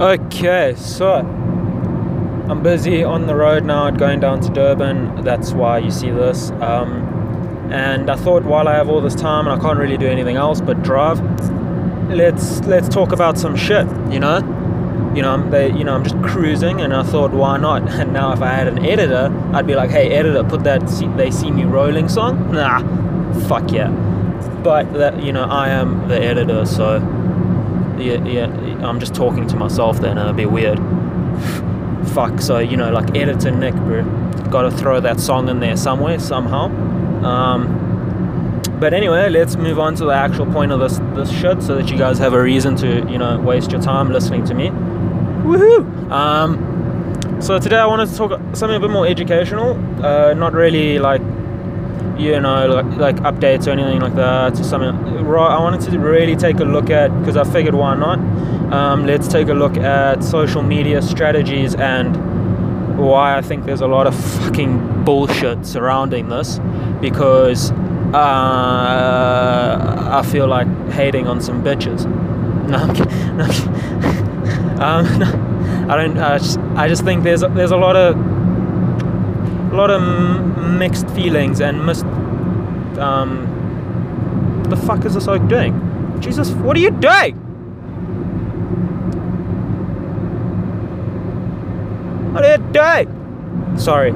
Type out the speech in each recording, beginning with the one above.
Okay, so I'm busy on the road now, going down to Durban. That's why you see this. Um, and I thought while I have all this time and I can't really do anything else but drive, let's let's talk about some shit. You know, you know, I'm, they, you know, I'm just cruising, and I thought, why not? And now if I had an editor, I'd be like, hey, editor, put that see, "They See Me Rolling" song. Nah, fuck yeah. But that, you know, I am the editor, so yeah, yeah, I'm just talking to myself then, and it'd be weird. Fuck. So you know, like editor Nick, bro, got to throw that song in there somewhere somehow. Um, but anyway, let's move on to the actual point of this this shit, so that you guys have a reason to you know waste your time listening to me. Woohoo! Um, so today I wanted to talk something a bit more educational, uh, not really like you know like, like updates or anything like that. Just something right I wanted to really take a look at because I figured why not. Um, let's take a look at social media strategies and why I think there's a lot of fucking bullshit surrounding this because uh, I feel like hating on some bitches. No, I'm kidding. No, I'm kidding. Um, I don't. I just, I just think there's there's a lot of a lot of m- mixed feelings and missed. Um, the fuck is this oak doing? Jesus, what are you doing? Are you doing? Sorry.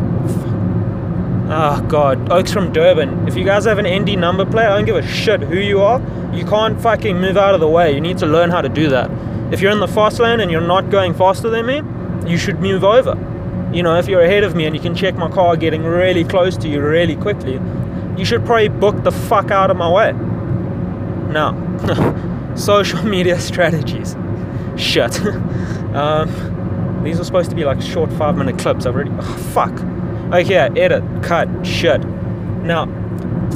Oh god, Oaks from Durban. If you guys have an ND number plate, I don't give a shit who you are. You can't fucking move out of the way. You need to learn how to do that. If you're in the fast lane and you're not going faster than me, you should move over. You know, if you're ahead of me and you can check my car getting really close to you really quickly, you should probably book the fuck out of my way. Now, social media strategies. Shit. um, these are supposed to be like short five minute clips. I've already. Oh, fuck. Okay, edit, cut, shit. Now,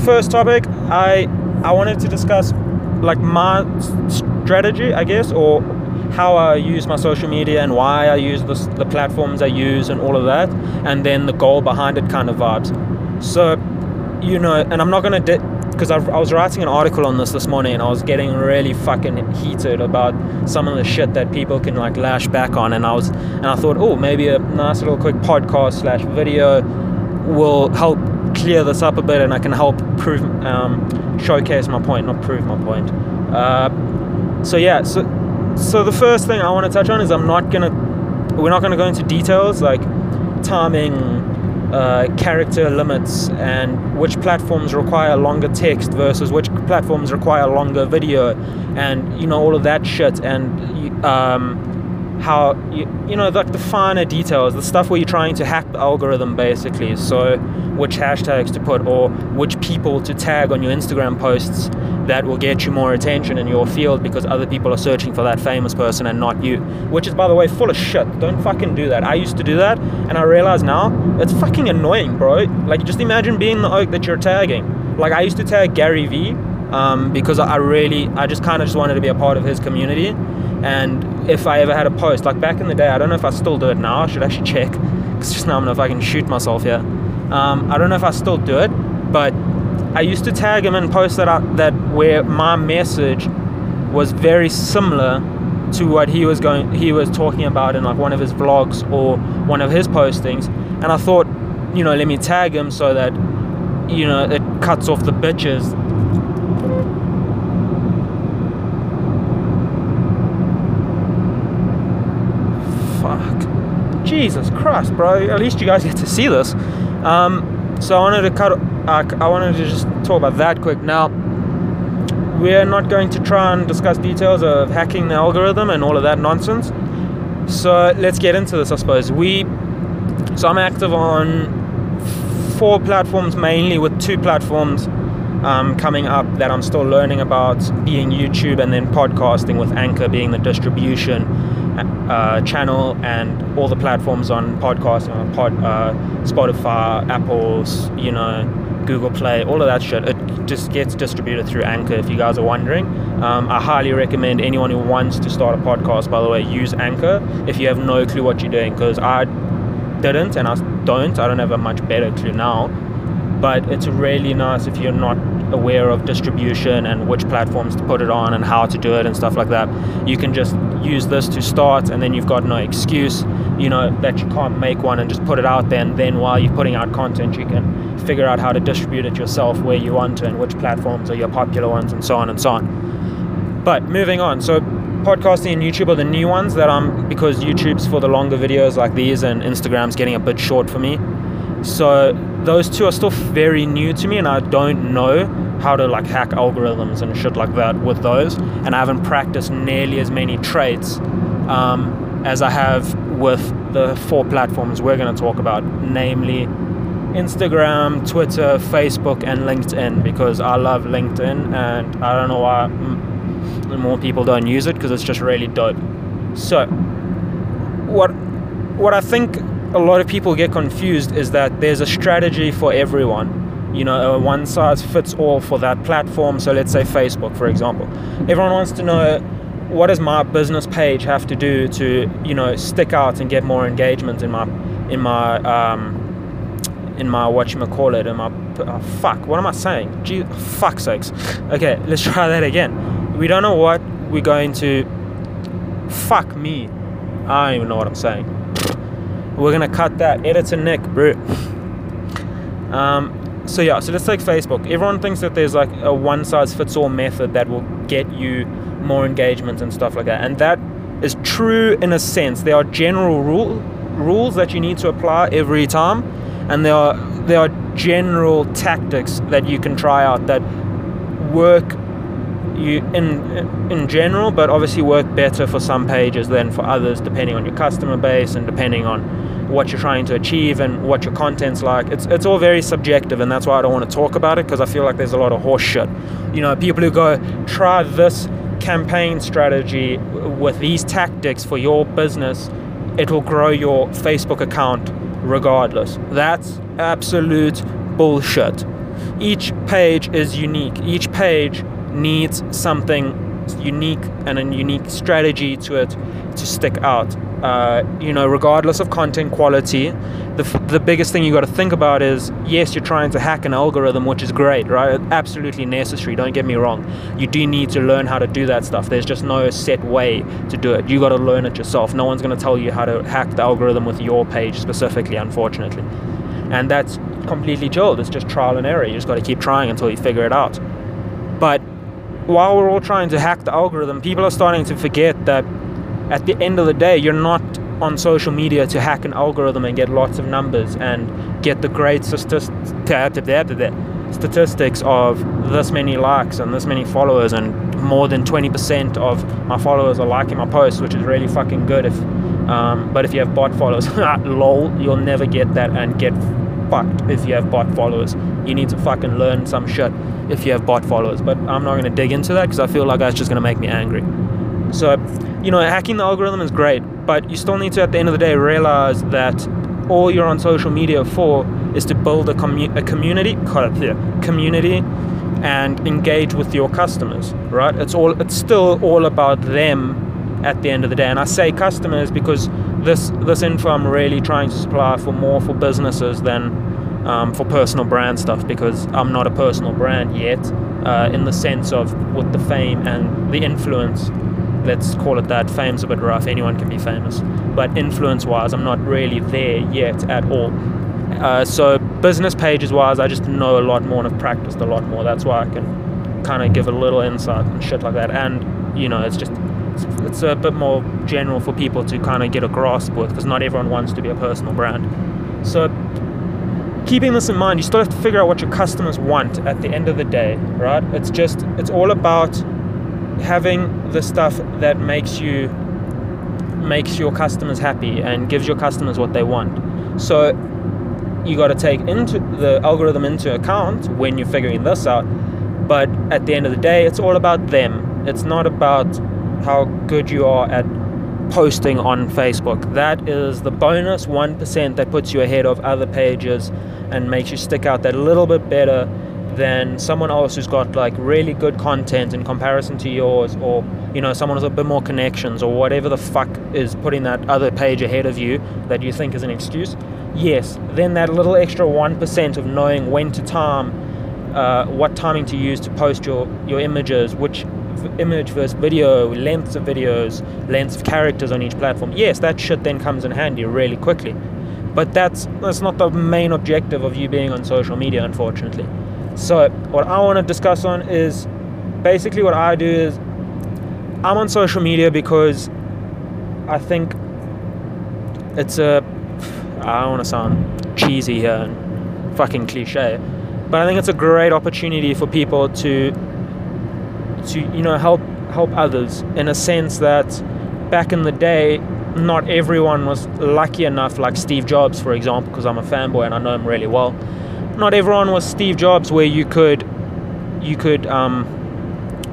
first topic, I I wanted to discuss like my strategy, I guess, or how I use my social media and why I use the, the platforms I use and all of that, and then the goal behind it kind of vibes. So, you know, and I'm not gonna because I, was writing an article on this this morning and I was getting really fucking heated about some of the shit that people can like lash back on, and I was and I thought, oh, maybe a nice little quick podcast slash video will help clear this up a bit, and I can help prove um, showcase my point, not prove my point. Uh, so yeah, so so the first thing I want to touch on is I'm not gonna we're not gonna go into details like timing, uh, character limits, and which platforms require longer text versus which platforms require longer video, and you know all of that shit, and um, how you, you know like the finer details, the stuff where you're trying to hack the algorithm basically. So which hashtags to put or which people to tag on your Instagram posts that will get you more attention in your field because other people are searching for that famous person and not you. Which is, by the way, full of shit. Don't fucking do that. I used to do that, and I realize now it's fucking annoying, bro. Like, just imagine being the oak that you're tagging. Like, I used to tag Gary Vee um, because I really, I just kind of just wanted to be a part of his community. And if I ever had a post, like back in the day, I don't know if I still do it now. I should actually check because just now I'm gonna can shoot myself here. Um, I don't know if I still do it, but I used to tag him and post that I, that where my message was very similar to what he was going he was talking about in like one of his vlogs or one of his postings. And I thought you know let me tag him so that you know it cuts off the bitches. Fuck. Jesus Christ bro. At least you guys get to see this. Um, so I wanted to cut. Uh, I wanted to just talk about that quick. Now, we're not going to try and discuss details of hacking the algorithm and all of that nonsense. So let's get into this. I suppose we. So I'm active on four platforms mainly, with two platforms um, coming up that I'm still learning about, being YouTube and then podcasting with Anchor being the distribution uh, channel and all the platforms on podcast, on pod, uh, Spotify, Apple's, you know, Google Play, all of that shit. It just gets distributed through Anchor. If you guys are wondering, um, I highly recommend anyone who wants to start a podcast. By the way, use Anchor if you have no clue what you're doing, because I didn't and I don't. I don't have a much better clue now, but it's really nice if you're not aware of distribution and which platforms to put it on and how to do it and stuff like that, you can just use this to start, and then you've got no excuse, you know, that you can't make one and just put it out there. And then while you're putting out content, you can figure out how to distribute it yourself where you want to and which platforms are your popular ones and so on and so on. But moving on, so podcasting and YouTube are the new ones that I'm because YouTube's for the longer videos like these and Instagram's getting a bit short for me. So those two are still very new to me and I don't know how to like hack algorithms and shit like that with those and I haven't practiced nearly as many traits um, as I have with the four platforms we're going to talk about, namely Instagram, Twitter, Facebook, and LinkedIn because I love LinkedIn and I don't know why more people don't use it because it's just really dope. So, what what I think a lot of people get confused is that there's a strategy for everyone. You know, a one size fits all for that platform. So let's say Facebook, for example. Everyone wants to know what does my business page have to do to, you know, stick out and get more engagement in my in my um, in my what you call it in my oh, fuck. What am I saying? Gee, fuck sakes. Okay, let's try that again we don't know what we're going to. Fuck me. I don't even know what I'm saying. We're gonna cut that. Editor Nick, bro. Um, so yeah, so let's take Facebook. Everyone thinks that there's like a one size fits all method that will get you more engagement and stuff like that, and that is true in a sense. There are general rule rules that you need to apply every time, and there are there are general tactics that you can try out that work you in in general, but obviously work better for some pages than for others, depending on your customer base and depending on what you're trying to achieve and what your content's like. It's it's all very subjective, and that's why I don't want to talk about it because I feel like there's a lot of horse shit. You know, people who go try this campaign strategy with these tactics for your business, it will grow your Facebook account regardless. That's absolute bullshit. Each page is unique. Each page needs something unique and a unique strategy to it to stick out. Uh, you know, regardless of content quality, the, the biggest thing you got to think about is yes, you're trying to hack an algorithm, which is great, right? Absolutely necessary. Don't get me wrong. You do need to learn how to do that stuff. There's just no set way to do it. You got to learn it yourself. No one's going to tell you how to hack the algorithm with your page specifically, unfortunately. And that's completely chill. It's just trial and error. You just got to keep trying until you figure it out. But while we're all trying to hack the algorithm, people are starting to forget that at the end of the day, you're not on social media to hack an algorithm and get lots of numbers and get the great statistics of this many likes and this many followers and more than 20% of my followers are liking my posts, which is really fucking good. If um, but if you have bot followers, lol, you'll never get that and get fucked if you have bot followers. You need to fucking learn some shit if you have bot followers. But I'm not to dig into that because I feel like that's just to make me angry. So, you know, hacking the algorithm is great, but you still need to, at the end of the day, realize that all you're on social media for is to build a, commu- a community, community, and engage with your customers. Right? It's all. It's still all about them at the end of the day. And I say customers because this this info I'm really trying to supply for more for businesses than um, for personal brand stuff because I'm not a personal brand yet uh, in the sense of with the fame and the influence. Let's call it that. Fame's a bit rough. Anyone can be famous, but influence-wise, I'm not really there yet at all. Uh, so business pages wise, I just know a lot more and have practiced a lot more. That's why I can kind of give a little insight and shit like that. And you know, it's just it's, it's a bit more general for people to kind of get a grasp with because not everyone wants to be a personal brand. So, keeping this in mind, you still have to figure out what your customers want at the end of the day, right? It's just, it's all about having the stuff that makes you makes your customers happy and gives your customers what they want. So you got to take into the algorithm into account when you're figuring this out. But at the end of the day, it's all about them. It's not about how good you are at posting on Facebook. That is the bonus 1% that puts you ahead of other pages and makes you stick out that little bit better than someone else who's got like really good content in comparison to yours or you know someone with a bit more connections or whatever the fuck is putting that other page ahead of you that you think is an excuse yes then that little extra 1% of knowing when to time uh, what timing to use to post your your images, which image versus video, lengths of videos, lengths of characters on each platform. Yes, that shit then comes in handy really quickly. But that's that's not the main objective of you being on social media, unfortunately. So what I want to discuss on is basically what I do is I'm on social media because I think it's a I don't want to sound cheesy here and fucking cliche, but I think it's a great opportunity for people to to you know help help others in a sense that back in the day not everyone was lucky enough like Steve Jobs for example because I'm a fanboy and I know him really well not everyone was Steve Jobs where you could you could um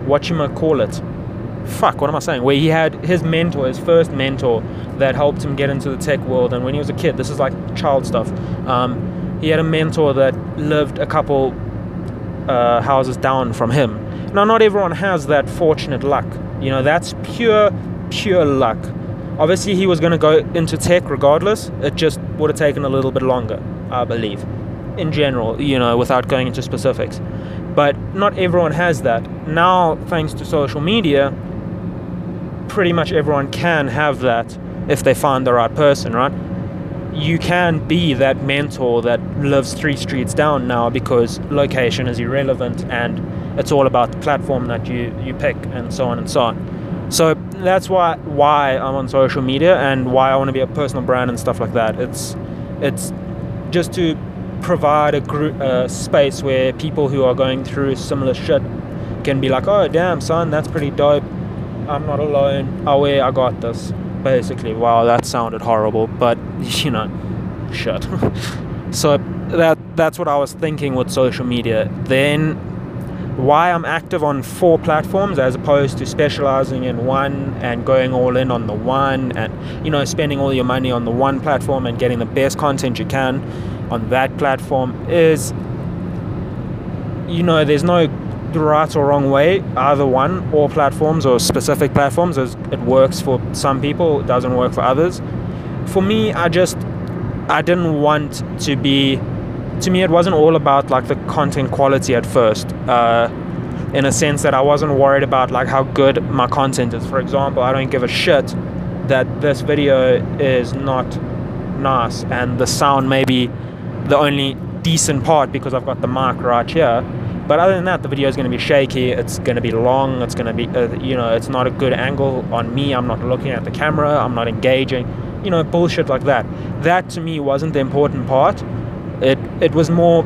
what you call it fuck what am I saying where he had his mentor his first mentor that helped him get into the tech world and when he was a kid this is like child stuff um, he had a mentor that lived a couple uh, houses down from him now, not everyone has that fortunate luck. You know, that's pure, pure luck. Obviously, he was going to go into tech regardless. It just would have taken a little bit longer, I believe, in general, you know, without going into specifics. But not everyone has that. Now, thanks to social media, pretty much everyone can have that if they find the right person, right? You can be that mentor that lives three streets down now because location is irrelevant and it's all about the platform that you, you pick and so on and so on. So that's why why I'm on social media and why I want to be a personal brand and stuff like that. It's it's just to provide a group a space where people who are going through similar shit can be like, oh damn son, that's pretty dope. I'm not alone. Oh wait, I got this. Basically, wow, that sounded horrible, but you know, shit. so that that's what I was thinking with social media. Then why I'm active on four platforms as opposed to specializing in one and going all in on the one and you know spending all your money on the one platform and getting the best content you can on that platform is you know there's no right or wrong way either one or platforms or specific platforms. It works for some people it doesn't work for others. For me I just I didn't want to be to me it wasn't all about like the content quality at first uh, in a sense that i wasn't worried about like how good my content is. For example i don't give a shit that this video is not nice and the sound may be the only decent part because i've got the mic right here. But other than that the video is going to be shaky it's going to be long it's going to be uh, you know it's not a good angle on me i'm not looking at the camera i'm not engaging you know bullshit like that. That to me wasn't the important part. It it was more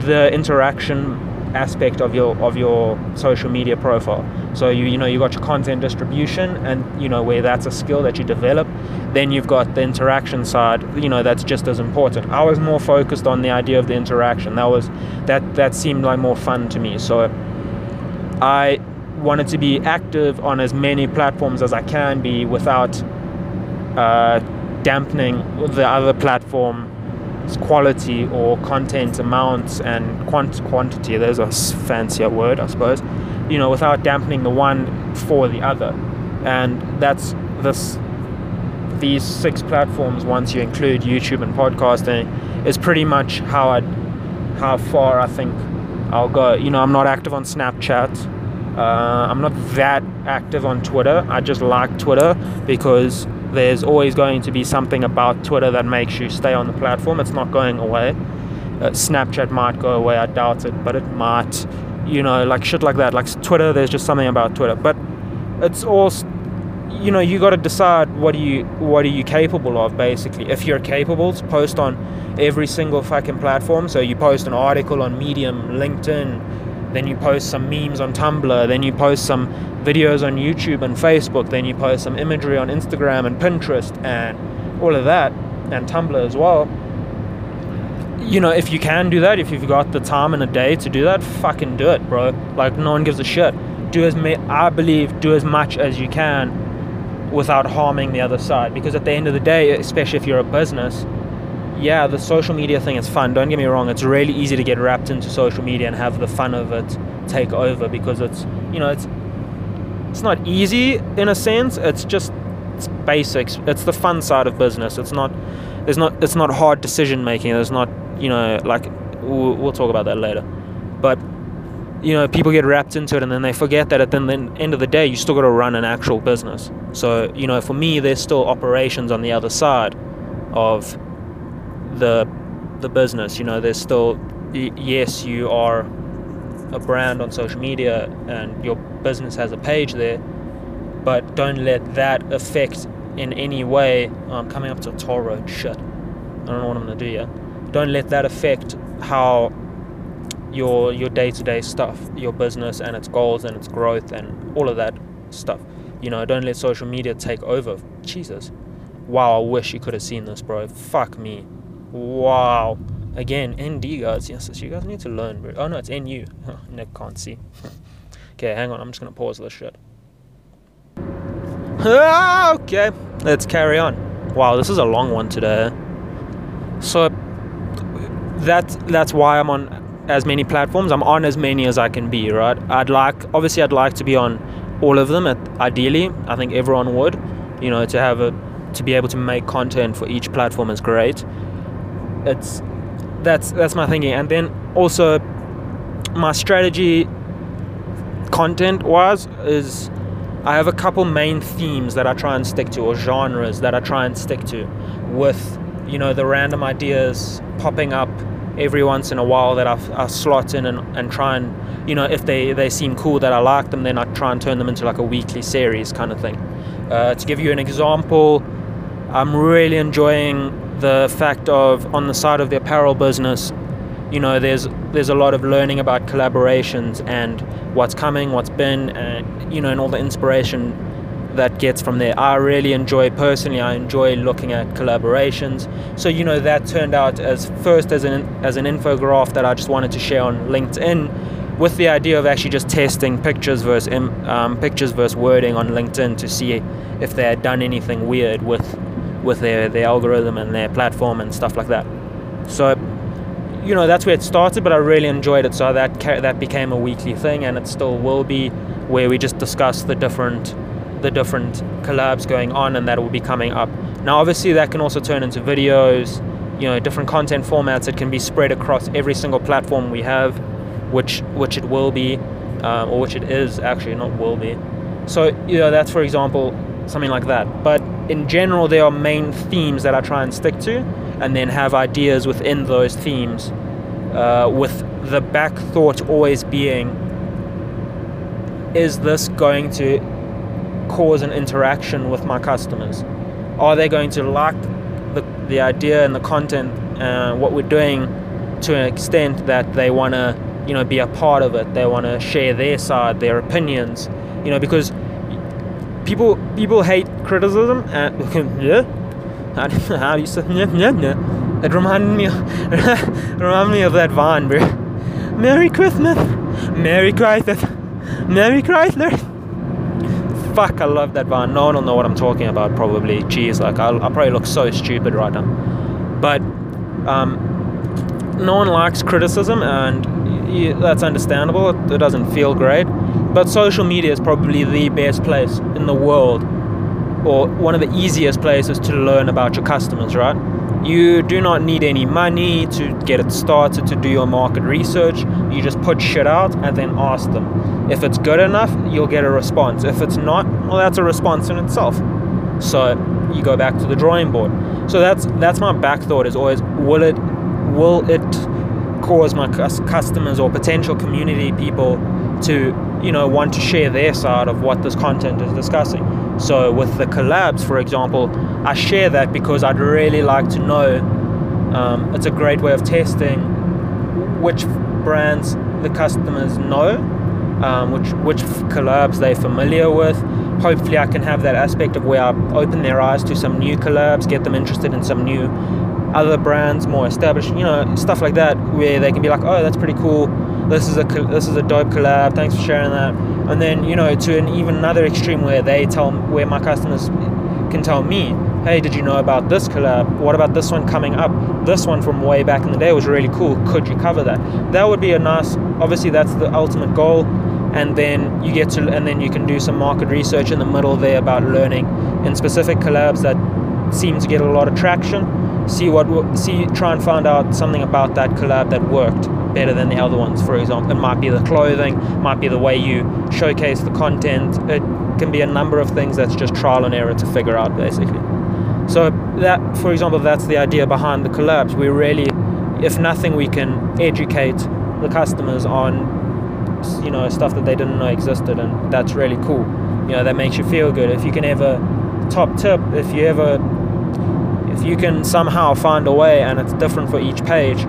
the interaction aspect of your of your social media profile. So you you know you got your content distribution and you know where that's a skill that you develop. Then you've got the interaction side. You know that's just as important. I was more focused on the idea of the interaction. That was that that seemed like more fun to me. So I wanted to be active on as many platforms as I can be without uh, dampening the other platform quality or content amounts and quant- quantity there's a fancier word i suppose you know without dampening the one for the other. And that's this these six platforms once you include youtube and podcasting is pretty much how i how far i think i'll go. You know i'm not active on snapchat. Uh, i'm not that active on twitter. I just like twitter because there's always going to be something about Twitter that makes you stay on the platform. It's not going away. Uh, Snapchat might go away, I doubt it, but it might. You know, like shit like that. Like Twitter, there's just something about Twitter. But it's all, you know, you got to decide what are you what are you capable of basically. If you're capable to post on every single fucking platform, so you post an article on Medium, LinkedIn, then you post some memes on Tumblr, then you post some videos on YouTube and Facebook, then you post some imagery on Instagram and Pinterest and all of that, and Tumblr as well. You know, if you can do that, if you've got the time in a day to do that, fucking do it, bro. Like, no one gives a shit. Do as ma- I believe, do as much as you can without harming the other side. Because at the end of the day, especially if you're a business, yeah, the social media thing is fun. Don't get me wrong. It's really easy to get wrapped into social media and have the fun of it take over because it's, you know, it's it's not easy in a sense. It's just it's basics. It's the fun side of business. It's not there's not it's not hard decision making. There's not you know like we'll, we'll talk about that later. but you know people get wrapped into it and then they forget that at the end of the day you still got to run an actual business so you know for me there's still operations on the other side of the the business you know there's still yes you are a brand on social media and your business has a page there but don't let that affect in any way i'm coming up to a toll road shit. I don't know what i'm gonna do yet don't let that affect how your your day-to-day stuff your business and its goals and its growth and all of that stuff. You know don't let social media take over. Jesus. Wow i wish you could have seen this bro. Fuck me wow again nd guys yes you guys need to learn bro oh no it's nu nick can't see okay hang on i'm just gonna pause this shit ah, okay let's carry on wow this is a long one today so that that's why i'm on as many platforms. I'm on as many as I can be, right? I'd like, obviously, I'd like to be on all of them. Ideally, I think everyone would. You know, to have a, to be able to make content for each platform is great. It's, that's that's my thinking, and then also, my strategy, content wise, is I have a couple main themes that I try and stick to, or genres that I try and stick to, with you know the random ideas popping up every once in a while that I, I slot in and, and try and, you know, if they, they seem cool that I like them, then I try and turn them into like a weekly series kind of thing. Uh, to give you an example, I'm really enjoying the fact of on the side of the apparel business, you know, there's there's a lot of learning about collaborations and what's coming, what's been, and you know, and all the inspiration that gets from there. I really enjoy personally. I enjoy looking at collaborations. So you know that turned out as first as an as an infograph that I just wanted to share on LinkedIn, with the idea of actually just testing pictures versus um, pictures versus wording on LinkedIn to see if they had done anything weird with with their their algorithm and their platform and stuff like that. So you know that's where it started, but I really enjoyed it. So that that became a weekly thing, and it still will be, where we just discuss the different the different collabs going on and that will be coming up. Now, obviously, that can also turn into videos, you know, different content formats. It can be spread across every single platform we have, which which it will be, um, or which it is actually not will be. So, you know, that's for example something like that. But in general, there are main themes that I try and stick to, and then have ideas within those themes, uh, with the back thought always being, is this going to cause an interaction with my customers? Are they going to like the, the idea and the content, uh, what we're doing, to an extent that they want to, you know, be a part of it? They want to share their side, their opinions, you know, because people people hate criticism. And yeah, how do you say yeah, yeah, yeah? It reminded me, of, reminded me of that Vine, bro. Merry Christmas, Merry Christmas, Merry Chrysler fuck, I love that Vine. No one will know what I'm talking about, probably. Geez, like, I'll, I'll probably look so stupid right now. But, um, no one likes criticism, and that's understandable. It, it doesn't feel great. But social media is probably the best place in the world, or one of the easiest places to learn about your customers, right? You do not need any money to get it started to do your market research. You just put shit out and then ask them. If it's good enough, you'll get a response. If it's not, well, that's a response in itself. So you go back to the drawing board. So that's that's my back thought is always will it will it cause my customers or potential community people to you know want to share their side of what this content is discussing. So with the collabs for example i share that because i'd really like to know um, it's a great way of testing which brands the customers know um, which which collabs they're familiar with. Hopefully i can have that aspect of where i open their eyes to some new collabs get them interested in some new other brands more established you know stuff like that where they can be like oh that's pretty cool this is a this is a dope collab. Thanks for sharing that. And then you know to an even another extreme where they tell where my customers can tell me, hey, did you know about this collab? What about this one coming up? This one from way back in the day was really cool. Could you cover that? That would be a nice. Obviously, that's the ultimate goal. And then you get to, and then you can do some market research in the middle there about learning in specific collabs that seem to get a lot of traction. See what, see, try and find out something about that collab that worked better than the other ones. For example, it might be the clothing, might be the way you showcase the content. It can be a number of things that's just trial and error to figure out, basically. So that, for example, that's the idea behind the collabs. We really, if nothing, we can educate the customers on you know stuff that they didn't know existed and that's really cool you know that makes you feel good if you can ever top tip if you ever if you can somehow find a way and it's different for each page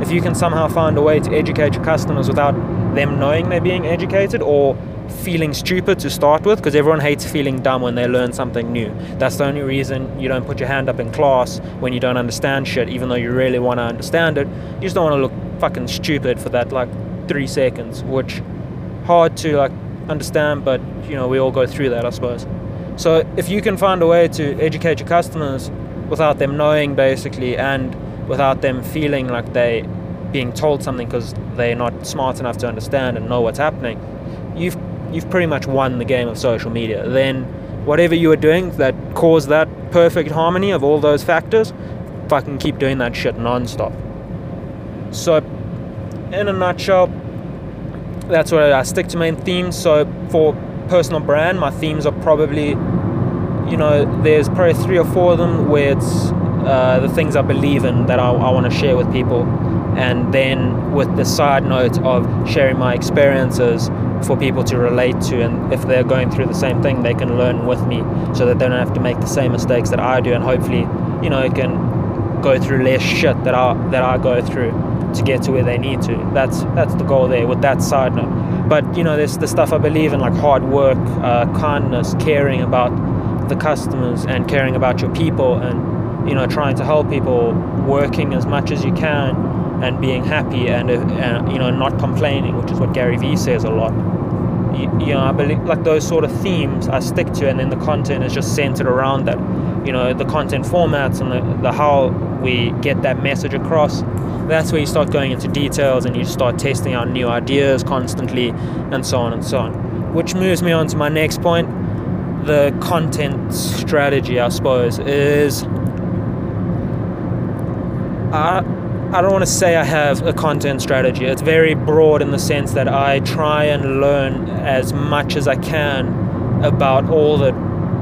if you can somehow find a way to educate your customers without them knowing they're being educated or feeling stupid to start with because everyone hates feeling dumb when they learn something new. That's the only reason you don't put your hand up in class when you don't understand shit even though you really want to understand it. You just don't want to look fucking stupid for that like three seconds which hard to like understand but you know we all go through that i suppose. So if you can find a way to educate your customers without them knowing basically and without them feeling like they being told something because they're not smart enough to understand and know what's happening you've you've pretty much won the game of social media. Then whatever you were doing that caused that perfect harmony of all those factors fucking keep doing that shit non-stop. So in a nutshell that's what I stick to main themes. So for personal brand my themes are probably you know there's probably three or four of them where it's uh, the things I believe in that I, I want to share with people, and then with the side note of sharing my experiences for people to relate to, and if they're going through the same thing, they can learn with me, so that they don't have to make the same mistakes that I do, and hopefully, you know, can go through less shit that I that I go through to get to where they need to. That's that's the goal there with that side note. But you know, there's the stuff I believe in, like hard work, uh, kindness, caring about the customers, and caring about your people, and you know, trying to help people, working as much as you can, and being happy and, uh, and you know, not complaining, which is what Gary Vee says a lot. You, you, know, I believe like those sort of themes I stick to, and then the content is just centered around that. You know, the content formats and the, the how we get that message across. That's where you start going into details and you start testing out new ideas constantly, and so on and so on. Which moves me on to my next point. The content strategy, I suppose, is I, I don't want to say I have a content strategy. It's very broad in the sense that I try and learn as much as I can about all the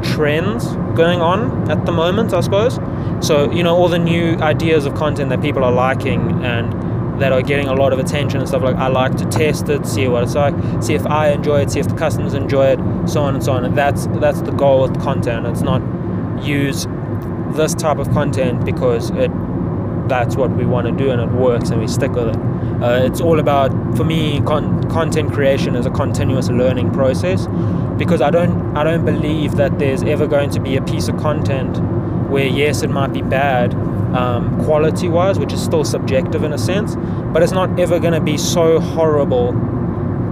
trends going on at the moment, I suppose. So, you know, all the new ideas of content that people are liking and that are getting a lot of attention and stuff like I like to test it, see what it's like, see if I enjoy it, see if the customers enjoy it, so on and so on. And that's that's the goal with content. It's not use this type of content because it that's what we want to do and it works and we stick with it. Uh, it's all about, for me, con- content creation is a continuous learning process because I don't, I don't believe that there's ever going to be a piece of content where, yes, it might be bad um, quality wise, which is still subjective in a sense, but it's not ever going to be so horrible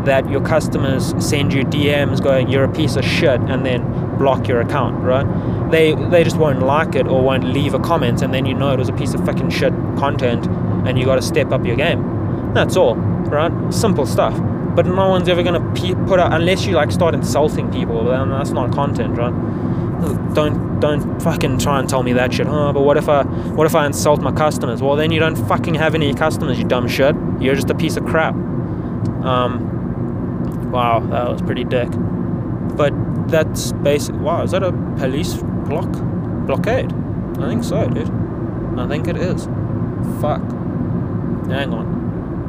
that your customers send you DMs going, you're a piece of shit, and then block your account, right? They they just won't like it or won't leave a comment, and then you know it was a piece of fucking shit content, and you got to step up your game. That's all, right? Simple stuff. But no one's ever gonna put out unless you like start insulting people. Then that's not content, right? Don't don't fucking try and tell me that shit. Oh, but what if I what if I insult my customers? Well, then you don't fucking have any customers, you dumb shit. You're just a piece of crap. Um, Wow, that was pretty dick. But that's basic. Wow, is that a police block blockade? I think so, dude. I think it is. Fuck. Hang on.